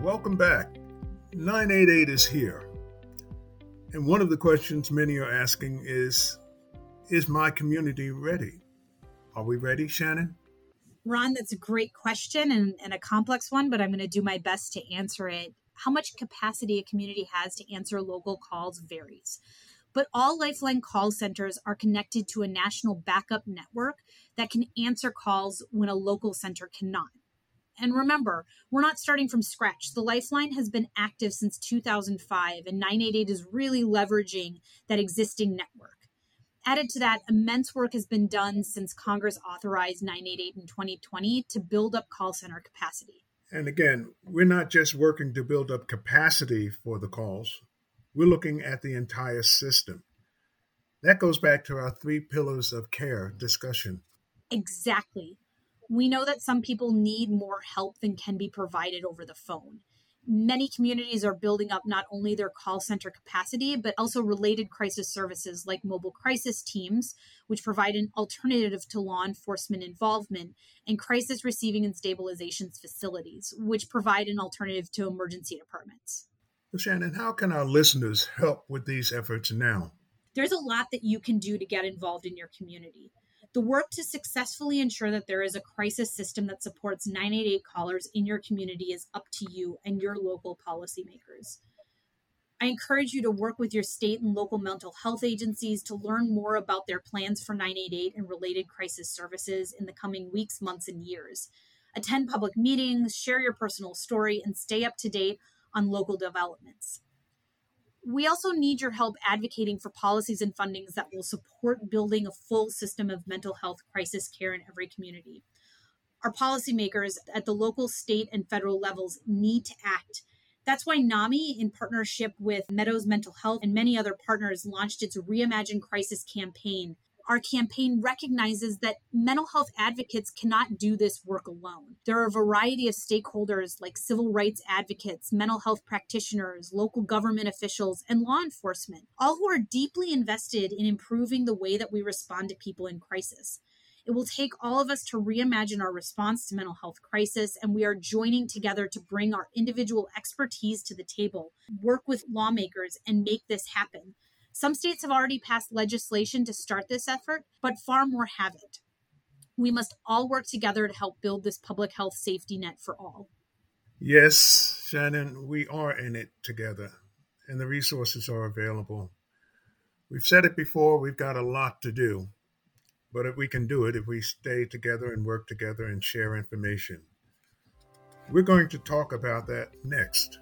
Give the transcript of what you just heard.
welcome back. 988 is here. And one of the questions many are asking is Is my community ready? Are we ready, Shannon? Ron, that's a great question and, and a complex one, but I'm going to do my best to answer it. How much capacity a community has to answer local calls varies. But all Lifeline call centers are connected to a national backup network that can answer calls when a local center cannot. And remember, we're not starting from scratch. The Lifeline has been active since 2005, and 988 is really leveraging that existing network. Added to that, immense work has been done since Congress authorized 988 in 2020 to build up call center capacity. And again, we're not just working to build up capacity for the calls, we're looking at the entire system. That goes back to our three pillars of care discussion. Exactly. We know that some people need more help than can be provided over the phone many communities are building up not only their call center capacity, but also related crisis services like mobile crisis teams, which provide an alternative to law enforcement involvement, and crisis receiving and stabilization facilities, which provide an alternative to emergency departments. Well, Shannon, how can our listeners help with these efforts now? There's a lot that you can do to get involved in your community. The work to successfully ensure that there is a crisis system that supports 988 callers in your community is up to you and your local policymakers. I encourage you to work with your state and local mental health agencies to learn more about their plans for 988 and related crisis services in the coming weeks, months, and years. Attend public meetings, share your personal story, and stay up to date on local developments we also need your help advocating for policies and fundings that will support building a full system of mental health crisis care in every community. Our policymakers at the local, state, and federal levels need to act. That's why NAMI, in partnership with Meadows Mental Health and many other partners, launched its Reimagine Crisis campaign our campaign recognizes that mental health advocates cannot do this work alone. There are a variety of stakeholders like civil rights advocates, mental health practitioners, local government officials, and law enforcement, all who are deeply invested in improving the way that we respond to people in crisis. It will take all of us to reimagine our response to mental health crisis, and we are joining together to bring our individual expertise to the table, work with lawmakers, and make this happen. Some states have already passed legislation to start this effort, but far more haven't. We must all work together to help build this public health safety net for all. Yes, Shannon, we are in it together, and the resources are available. We've said it before, we've got a lot to do, but if we can do it if we stay together and work together and share information. We're going to talk about that next.